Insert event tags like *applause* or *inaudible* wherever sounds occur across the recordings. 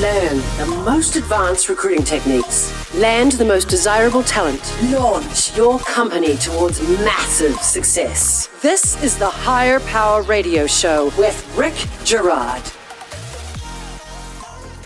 Learn the most advanced recruiting techniques. Land the most desirable talent. Launch your company towards massive success. This is the Hire Power Radio Show with Rick Girard.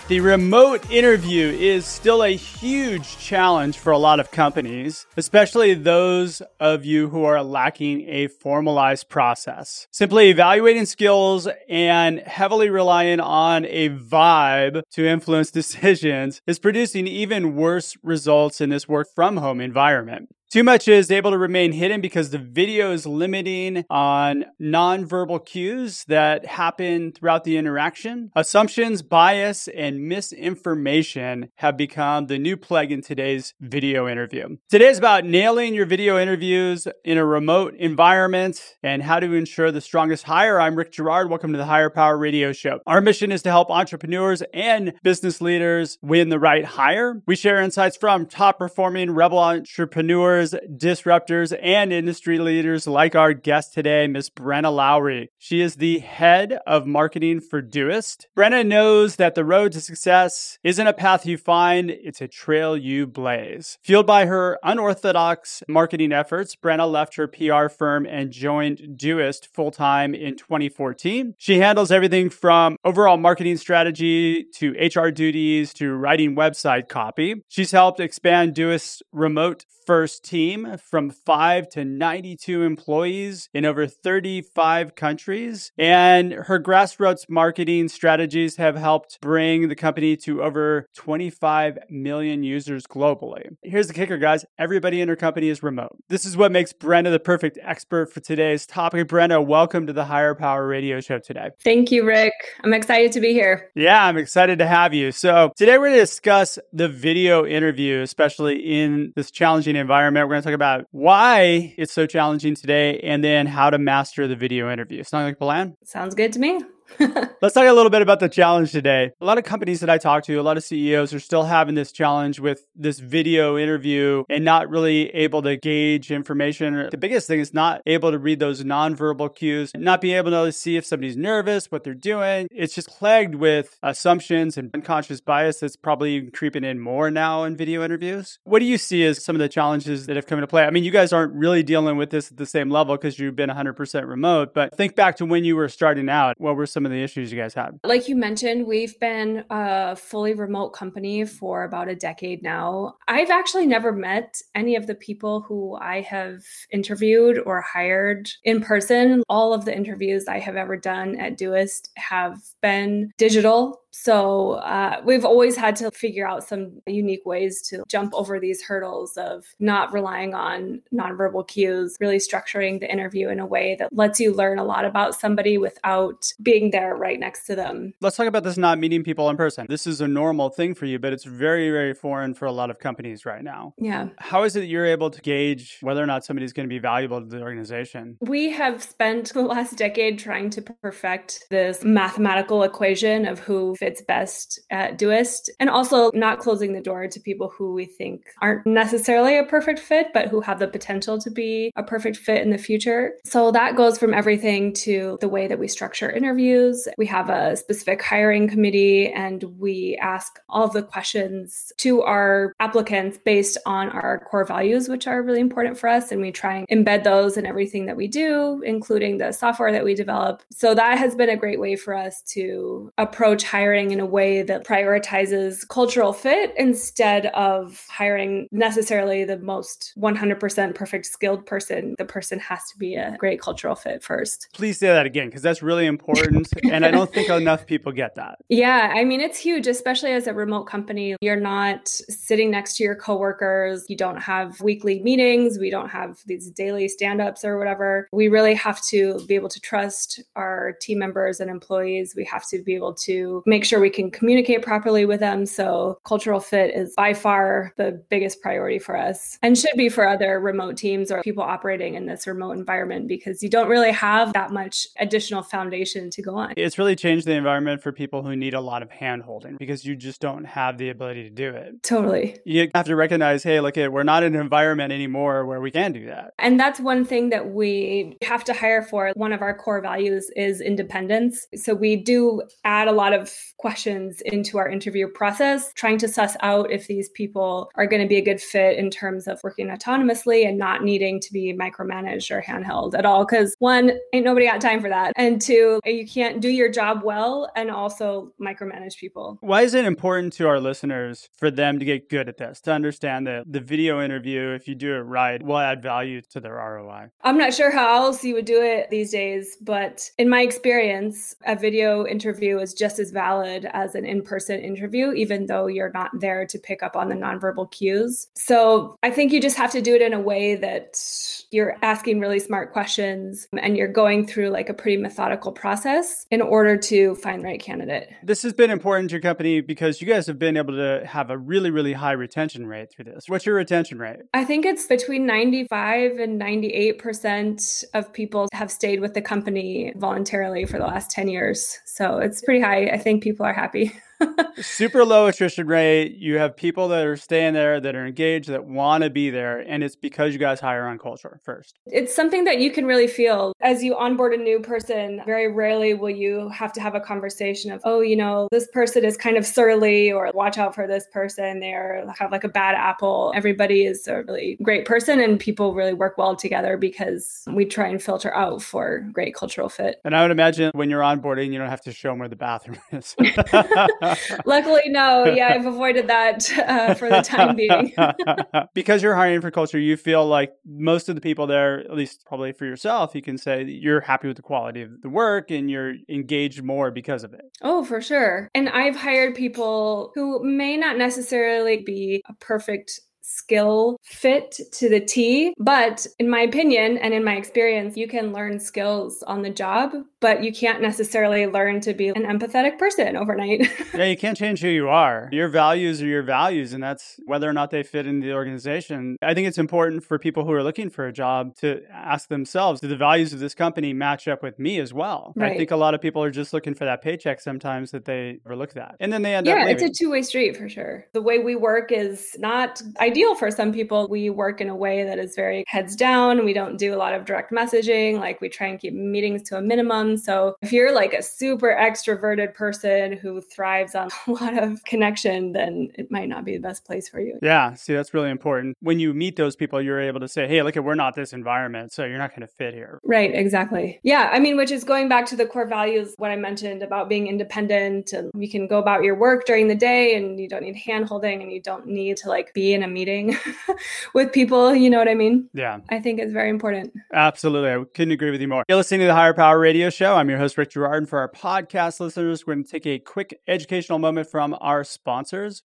The remote interview is still a huge challenge for a lot of companies, especially those of you who are lacking a formalized process. Simply evaluating skills and heavily relying on a vibe to influence *laughs* decisions is producing even worse results in this work from home environment. Too much is able to remain hidden because the video is limiting on nonverbal cues that happen throughout the interaction. Assumptions, bias, and misinformation have become the new plague in today's video interview. Today is about nailing your video interviews in a remote environment and how to ensure the strongest hire. I'm Rick Girard. Welcome to the Hire Power Radio Show. Our mission is to help entrepreneurs and business leaders win the right hire. We share insights from top performing rebel entrepreneurs disruptors, and industry leaders like our guest today, Miss Brenna Loury. She is the head of marketing for Doist. Brenna knows that the road to success isn't a path you find, it's a trail you blaze. Fueled by her unorthodox marketing efforts, Brenna left her PR firm and joined Doist full time in 2014. She handles everything from overall marketing strategy to HR duties to writing website copy. She's helped expand Doist's remote first team from 5 to 92 employees in over 35 countries. And her grassroots marketing strategies have helped bring the company to over 25 million users globally. Here's the kicker, guys everybody in her company is remote. This is what makes Brenda the perfect expert for today's topic. Brenda, welcome to the Hire Power Radio Show today. Thank you, Rick. I'm excited to be here. Yeah, I'm excited to have you. So, today we're going to discuss the video interview, especially in this challenging environment. We're going to talk about why it's so challenging today and then how to master the video interview. Sound like a plan? Sounds good to me. *laughs* Let's talk a little bit about the challenge today. A lot of companies that I talk to, a lot of CEOs are still having this challenge with this video interview and not really able to gauge information. The biggest thing is not able to read those nonverbal cues, not being able to see if somebody's nervous, what they're doing. It's just plagued with assumptions and unconscious bias that's probably creeping in more now in video interviews. What do you see as some of the challenges that have come into play? I mean, you guys aren't really dealing with this at the same level because you've been 100% remote, but think back to when you were starting out. What were some some of the issues you guys had? Like you mentioned, we've been a fully remote company for about a decade now. I've actually never met any of the people who I have interviewed or hired in person. All of the interviews I have ever done at Doist have been digital so uh, we've always had to figure out some unique ways to jump over these hurdles of not relying on nonverbal cues, really structuring the interview in a way that lets you learn a lot about somebody without being there right next to them. Let's talk about this not meeting people in person. This is a normal thing for you, but it's very, very foreign for a lot of companies right now. Yeah. How is it you're able to gauge whether or not somebody's going to be valuable to the organization? We have spent *laughs* the last decade trying to perfect this mathematical equation of who fits best at Doist, and also not closing the door to people who we think aren't necessarily a perfect fit, but who have the potential to be a perfect fit in the future. So that goes from everything to the way that we structure interviews. We have a specific hiring committee, and we ask all the questions to our applicants based on our core values, which are really important for us. And we try and embed those in everything that we do, including the software that we develop. So that has been a great way for us to approach hiring hiring in a way that prioritizes cultural fit instead of hiring necessarily the most 100% perfect skilled person. The person has to be a great cultural fit first. Please say that again, because that's really important. and I don't think *laughs* enough people get that. Yeah. I mean, it's huge, especially as a remote company. You're not sitting next to your coworkers. You don't have weekly meetings. We don't have these daily stand ups or whatever. We really have to be able to trust our team members and employees. We have to be able to make make sure we can communicate properly with them. So, cultural fit is by far the biggest priority for us and should be for other remote teams or people operating in this remote environment because you don't really have that much additional foundation to go on. It's really changed the environment for people who need a lot of hand holding because you just don't have the ability to do it. Totally. You have to recognize, hey, look, we're not in an environment anymore where we can do that. And that's one thing that we have to hire for. One of our core values is independence. So we do add a lot of questions into our interview process, trying to suss out if these people are going to be a good fit in terms of working autonomously and not needing to be micromanaged or handheld at all. Because one, ain't nobody got time for that. And two, you can't do your job well and also micromanage people. Why is it important to our listeners for them to get good at this, to understand that the video interview, if you do it right, will add value to their ROI? I'm not sure how else you would do it these days, but in my experience, a video interview is just as valid as an in person interview, even though you're not there to pick up on the nonverbal cues. So I think you just have to do it in a way that you're asking really smart questions and you're going through like a pretty methodical process in order to find the right candidate. This has been important to your company because you guys have been able to have a really, really high retention rate through this. What's your retention rate? I think it's between 95 and 98% of people have stayed with the company voluntarily for the last 10 years. So it's pretty high. I think people are happy. *laughs* super low attrition rate. You have people that are staying there, that are engaged, that want to be there. And it's because you guys hire on culture first. It's something that you can really feel as you onboard a new person. Very rarely will you have to have a conversation of, oh, you know, this person is kind of surly or watch out for this person. They're kind of like a bad apple. Everybody is a really great person and people really work well together because we try and filter out for great cultural fit. And I would imagine when you're onboarding, you don't have to show them where the bathroom is. *laughs* *laughs* *laughs* Luckily, no. Yeah, I've avoided that uh, for the time *laughs* being. *laughs* because you're hiring for culture, you feel like most of the people there, at least probably for yourself, you can say you're happy with the quality of the work and you're engaged more because of it. Oh, for sure. And I've hired people who may not necessarily be a perfect skill fit to the T. But in my opinion and in my experience, you can learn skills on the job, but you can't necessarily learn to be an empathetic person overnight. *laughs* yeah, you can't change who you are. Your values are your values, and that's whether or not they fit in the organization. I think it's important for people who are looking for a job to ask themselves, do the values of this company match up with me as well? Right. I think a lot of people are just looking for that paycheck sometimes that they overlook that. And then they end yeah, up. Yeah, it's a two way street for sure. The way we work is not ideal for some people. We work in a way that is very heads down. We don't do a lot of direct messaging. Like we try and keep meetings to a minimum. So if you're like a super extroverted person who thrives on *laughs* a lot of connection, then it might not be the best place for you. Yeah. See, that's really important. When you meet those people, you're able to say, hey, look, we're not this environment. So you're not going to fit here. Right. Exactly. Yeah. I mean, which is going back to the core values, what I mentioned about being independent and you can go about your work during the day and you don't need hand holding and you don't need to like be in a meeting *laughs* with people. You know what I mean? Yeah. I think it's very important. Absolutely. I couldn't agree with you more. You're listening to the Hire Power Radio Show. I'm your host, Rick Girard. And for our podcast listeners, we're going to take a quick educational moment from our sponsors.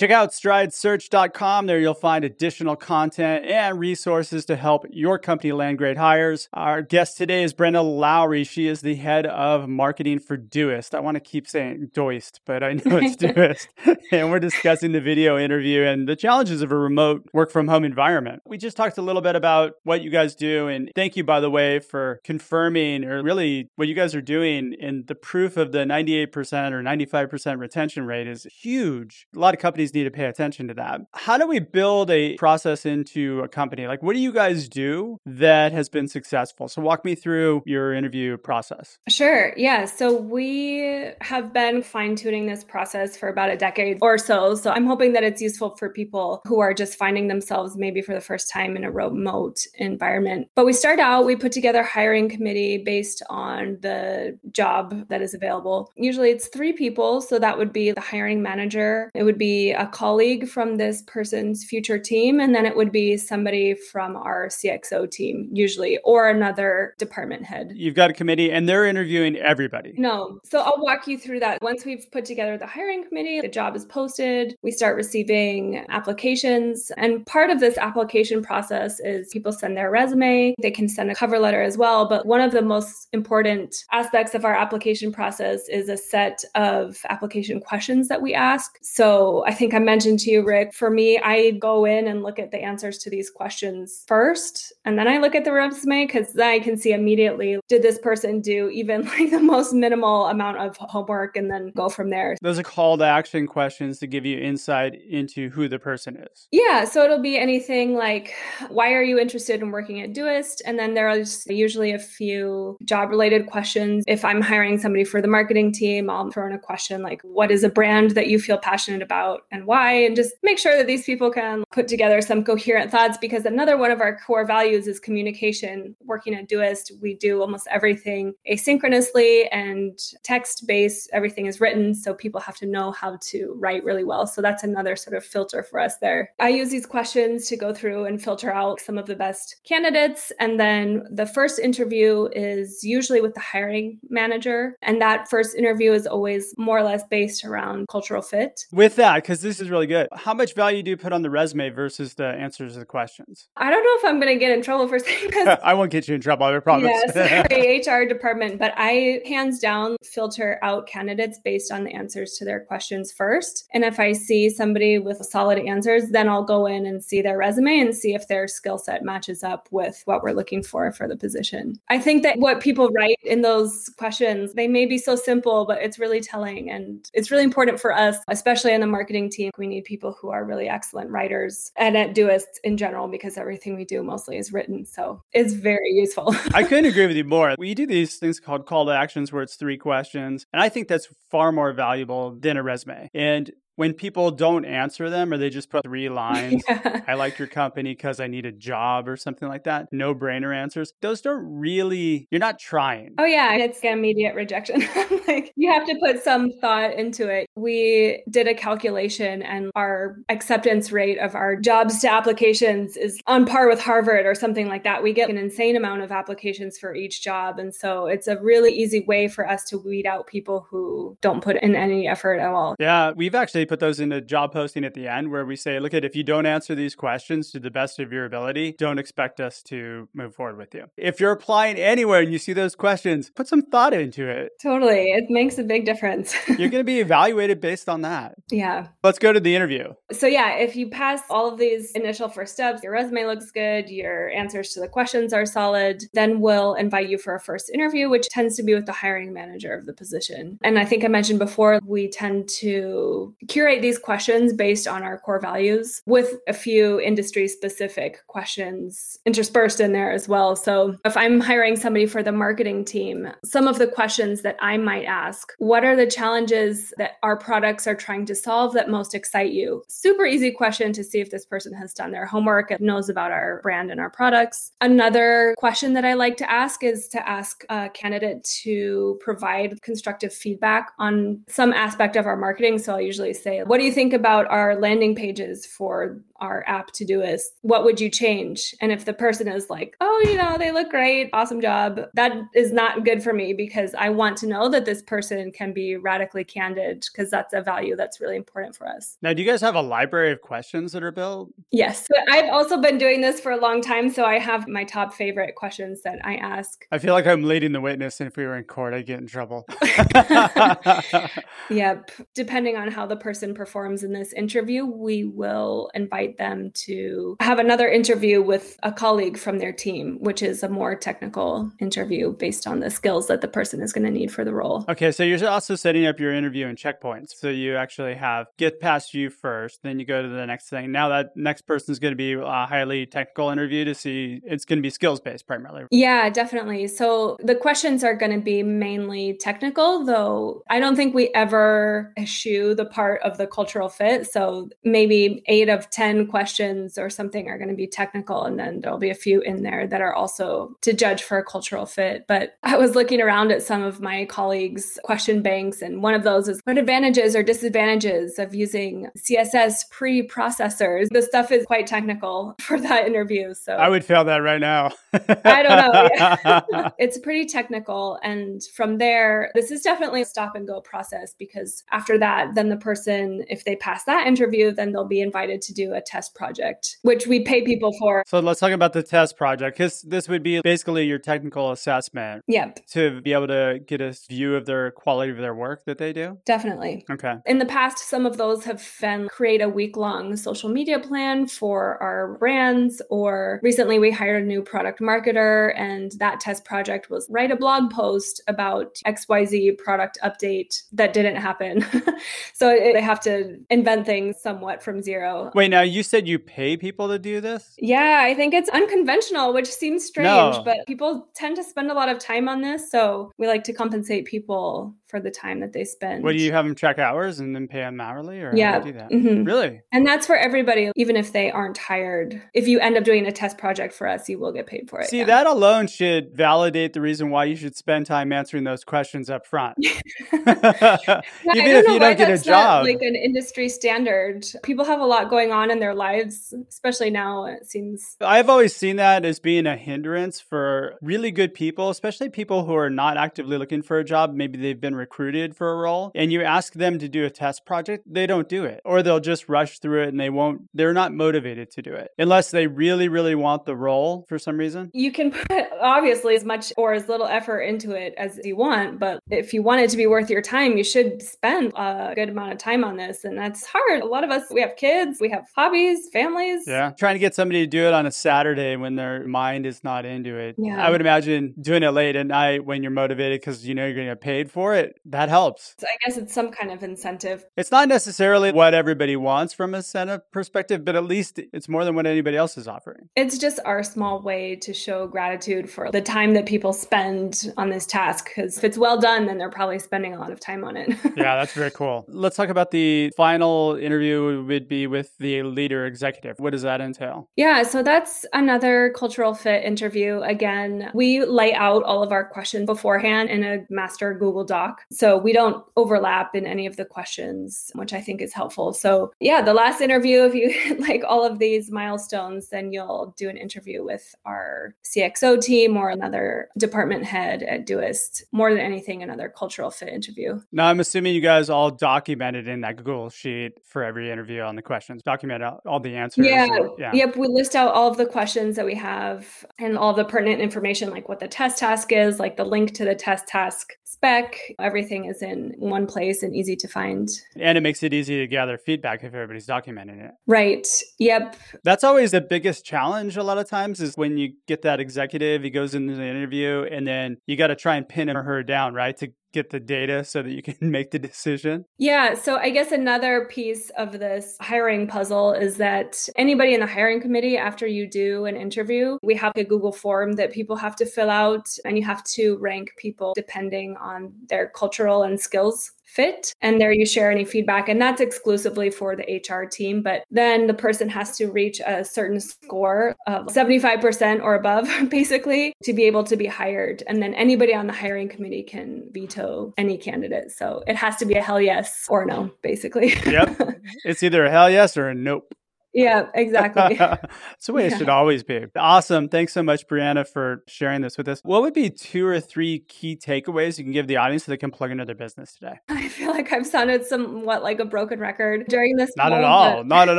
Check out stridesearch.com. There you'll find additional content and resources to help your company land great hires. Our guest today is Brenda Loury. She is the head of marketing for Doist. I want to keep saying Doist, but I know it's *laughs* Doist. and we're discussing the video interview and the challenges of a remote work from home environment. We just talked a little bit about what you guys do. And thank you, by the way, for confirming or really what you guys are doing. And the proof of the 98% or 95% retention rate is huge. A lot of companies companies need to pay attention to that. How do we build a process into a company? Like, what do you guys do that has been successful? So, walk me through your interview process. Sure. Yeah. So, we have been fine tuning this process for about a decade or so. So, I'm hoping that it's useful for people who are just finding themselves maybe for the first time in a remote environment. But we start out, we put together hiring committee based on the job that is available. Usually it's three people. So, that would be the hiring manager, it would be a colleague from this person's future team, and then it would be somebody from our CXO team, usually, or another department head. You've got a committee, and they're interviewing everybody. No. So I'll walk you through that. Once we've put together the hiring committee, the job is posted, we start receiving applications. And part of this application process is people send their resume, they can send a cover letter as well. But one of the most important aspects of our application process is a set of application questions that we ask. So I think think I mentioned to you, Rick, for me, I go in and look at the answers to these questions first, and then I look at the resume because then I can see immediately did this person do even *laughs* like the most minimal amount of homework and then go from there. Those are call to action questions to give you insight into who the person is. Yeah. So it'll be anything like, why are you interested in working at Doist? And then there are usually a few job related questions. If I'm hiring somebody for the marketing team, I'll throw in a question like, what is a brand that you feel passionate about and why? And just make sure that these people can put together some coherent thoughts because another one of our core values is communication. Working at Doist, we do almost everything asynchronously and text based. Everything is written. So people have to know how to write really well. So that's another sort of filter for us there. I use these questions to go through and filter out some of the best candidates. And then the first interview is usually with the hiring manager. And that first interview is always more or less based around cultural fit. With that, because this is really good, how much value do you put on the resume versus the answers to the questions? I don't know if I'm going to get in trouble for saying this. *laughs* I won't get you in trouble, I promise. Yes, the HR department, but I hands down filter out candidates based on the answers to their questions first. And if I see somebody with solid answers, then I'll go in and see their resume and see if their skill set matches up with what we're looking for for the position. I think that what people write in those questions, they may be so simple, but it's really telling. And it's really important for us, especially in the marketing team. We need people who are really excellent writers and at Doist in general, because everything we do mostly is written. So it's very useful. *laughs* I couldn't agree with you more. We do these things called call to actions where it's three questions. And I think that's far more valuable than a resume. And when people don't answer them or they just put three lines, *laughs* yeah. I like your company because I need a job or something like that, no brainer answers, those don't really, you're not trying. Oh, yeah. It's immediate rejection. *laughs* like you have to put some thought into it. We did a calculation and our acceptance rate of our jobs to applications is on par with Harvard or something like that. We get an insane amount of applications for each job. And so it's a really easy way for us to weed out people who don't put in any effort at all. Yeah. We've actually put those in a job posting at the end where we say, look at if you don't answer these questions to the best of your ability, don't expect us to move forward with you. If you're applying anywhere and you see those questions, put some thought into it. Totally. It makes a big difference. *laughs* you're going to be evaluated based on that. Yeah. Let's go to the interview. So, yeah, if you pass all of these initial first steps, your resume looks good, your answers to the questions are solid, then we'll invite you for a first interview, which tends to be with the hiring manager of the position. And I think I mentioned before, we tend to curate these questions based on our core values with a few industry specific questions interspersed in there as well. So if I'm hiring somebody for the marketing team, some of the questions that I might ask, what are the challenges that our products are trying to solve that most excite you? Super easy question to see if this person has done their homework and knows about our brand and our products. Another question that I like to ask is to ask a candidate to provide constructive feedback on some aspect of our marketing. So I'll usually say, what do you think about our landing pages for our app To do Todoist? What would you change? And if the person is like, oh, you know, they look great, awesome job, that is not good for me because I want to know that this person can be radically candid because that's a value that's really important for us. Now, do you guys have a library of questions that are built? Yes. But I've also been doing this for a long time. So I have my top favorite questions that I ask. I feel like I'm leading the witness. And if we were in court, I'd get in trouble. *laughs* yep. Depending on how the person performs performs in this interview, we will invite them to have another interview with a colleague from their team, which is a more technical interview based on the skills that the person is going to need for the role. Okay, so you're also setting up your interview in checkpoints. So you actually have get past you first, then you go to the next thing. Now that next person is going to be a highly technical interview to see it's going to be skills based primarily. Yeah, definitely. So the questions are going to be mainly technical, though I don't think we ever eschew the part of the cultural fit. So maybe eight of 10 questions or something are going to be technical. And then there'll be a few in there that are also to judge for a cultural fit. But I was looking around at some of my colleagues' question banks, and one of those is what advantages or disadvantages of using CSS pre processors? The stuff is quite technical *laughs* for that interview. So I would fail that right now. I don't know. *laughs* It's pretty technical. And from there, this is definitely a stop and go process because after that, then the person person, if they pass that interview, then they'll be invited to do a test project, which we pay people for. So let's talk about the test project because this would be basically your technical assessment. Yep. To be able to get a view of their quality of their work that they do. Definitely. Okay. In the past, some of those have been create a week long social media plan for our brands, or recently we hired a new product marketer, and that test project was write a blog post about XYZ product update that didn't happen. *laughs* so they have to invent things somewhat from zero. Wait, now you said you pay people to do this? Yeah, I think it's unconventional, which seems strange, no. but people tend to spend a lot of time on this. So we like to compensate people for the time that they spend. What do you have them track hours and then pay them hourly, or yeah, do that? Mm-hmm. Really? And that's for everybody, even if they aren't hired. If you end up doing a test project for us, you will get paid for it. See, yeah. that alone should validate the reason why you should spend time answering those questions up front. *laughs* *laughs* yeah, even if you don't get a job, like an industry standard. People have a lot going on in their lives, especially now. It seems. I've always seen that as being a hindrance for really good people, especially people who are not actively looking for a job. Maybe they've been recruited for a role and you ask them to do a test project, they don't do it. Or they'll just rush through it and they won't, they're not motivated to do it unless they really, really want the role for some reason. You can put obviously as much or as little effort into it as you want, but if you want it to be worth your time, you should spend a good amount of time on this. And that's hard. A lot of us, we have kids, we have hobbies, families. Yeah. Trying to get somebody to do it on a Saturday when their mind is not into it. Yeah. I would imagine doing it late at night when you're motivated because you know you're going to get paid for it that helps. So I guess it's some kind of incentive. It's not necessarily what everybody wants from a incentive perspective, but at least it's more than what anybody else is offering. It's just our small way to show gratitude for the time that people spend on this task. Because if it's well done, then they're probably spending a lot of time on it. *laughs* yeah, that's very cool. Let's talk about the final interview would be with the leader executive. What does that entail? Yeah, so that's another cultural fit interview. Again, we lay out all of our questions beforehand in a master Google Doc. So we don't overlap in any of the questions, which I think is helpful. So, yeah, the last interview, if you *laughs* like all of these milestones, then you'll do an interview with our CXO team or another department head at Doist. More than anything, another cultural fit interview. Now, I'm assuming you guys all documented in that Google sheet for every interview on the questions, document all the answers. Yeah. yeah. Yep. We list out all of the questions that we have and all the pertinent information, like what the test task is, like the link to the test task spec, everything is in one place and easy to find. And it makes it easy to gather feedback if everybody's documenting it. Right. Yep. That's always the biggest challenge a lot of times is when you get that executive, he goes into the interview and then you got to try and pin him or her down, right? To get the data so that you can *laughs* make the decision? Yeah. So I guess another piece of this hiring puzzle is that anybody in the hiring committee, after you do an interview, we have a Google form that people have to fill out and you have to rank people depending on their cultural and skills fit and there you share any feedback. And that's exclusively for the HR team but then the person has to reach a certain score of 75% or above *laughs* basically to be able to be hired. And then anybody on the hiring committee can veto any candidate. So it has to be a hell yes or no basically. Yep. *laughs* It's either a hell yes or a nope yeah, exactly. *laughs* *laughs* That's the way yeah. it should always be. Awesome. Thanks so much, Brianna, for sharing this with us. What would be two or three key takeaways you can give the audience so they can plug into their business today? *laughs* I feel like I've sounded somewhat like a broken record during this. Not at all. Not at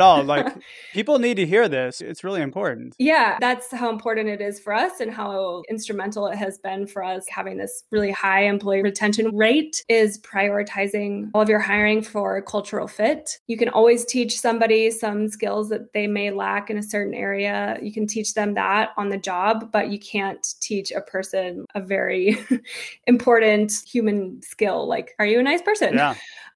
all. Like people need to hear this. It's really important. Yeah, that's how important it is for us and how instrumental it has been for us having this really high employee retention rate is prioritizing all of your hiring for cultural fit. You can always teach somebody some skills skills that they may lack in a certain area. You can teach them that on the job, but you can't teach a person a very *laughs* important human skill like, are you a nice person? Yeah.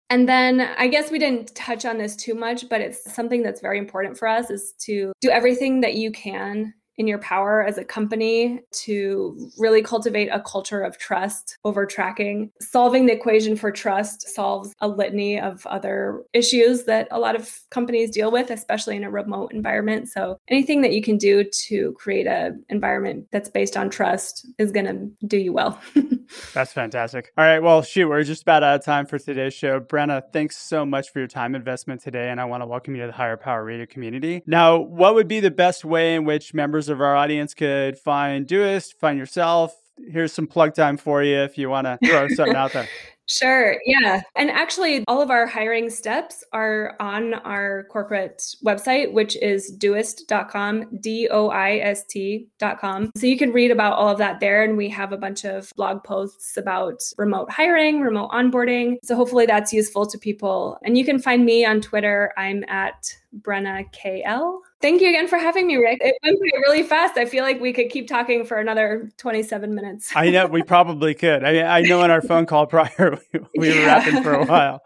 And then I guess we didn't touch on this too much, but it's something that's very important for us is to do everything that you can in your power as a company to really cultivate a culture of trust over tracking. Solving the equation for trust solves a litany of other issues that a lot of companies deal with, especially in a remote environment. So anything that you can do to create an environment that's based on trust is going to do you well. *laughs* That's fantastic. All right. Well, shoot, we're just about out of time for today's show. Brenna, thanks so much for your time investment today. And I want to welcome you to the Hire Power Radio community. Now, what would be the best way in which members of our audience could find Doist, find yourself? Here's some plug time for you if you want to throw something out there. *laughs* Sure. Yeah. And actually, all of our hiring steps are on our corporate website, which is doist.com, D O I S T.com. So you can read about all of that there. And we have a bunch of blog posts about remote hiring, remote onboarding. So hopefully that's useful to people. And you can find me on Twitter. I'm at Brenna KL. Thank you again for having me, Rick. It went really fast. I feel like we could keep talking for another 27 minutes. I know we probably could. I, I know in our phone call *laughs* prior, we, we were yeah. rapping for a while.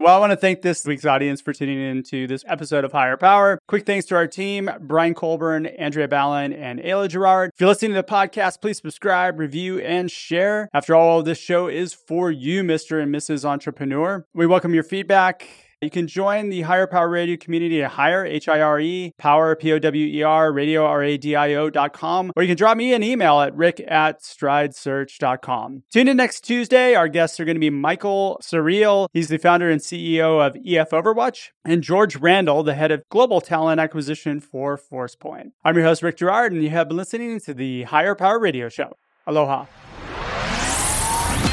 Well, I want to thank this week's audience for tuning in to this episode of Hire Power. Quick thanks to our team, Brian Colburn, Andrea Ballin, and Ayla Gerard. If you're listening to the podcast, please subscribe, review, and share. After all, this show is for you, Mr. and Mrs. Entrepreneur. We welcome your feedback you can join the Hire Power Radio community at Hire, H I R E, Power, P O W E R, radio, R A D I O dot com, or you can drop me an email at rick at stridesearch.com. Tune in next Tuesday. Our guests are going to be Michael Surreal. He's the founder and CEO of EF Overwatch, and George Randall, the head of global talent acquisition for ForcePoint. I'm your host, Rick Girard, and you have been listening to the Higher Power Radio Show. Aloha.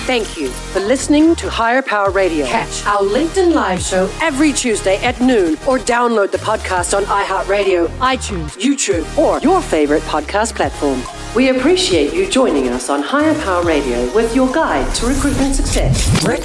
Thank you for listening to Hire Power Radio. Catch our LinkedIn Live show every Tuesday at noon or download the podcast on iHeartRadio, iTunes, YouTube, or your favorite podcast platform. We appreciate you joining us on Hire Power Radio with your guide to recruitment success, Rick.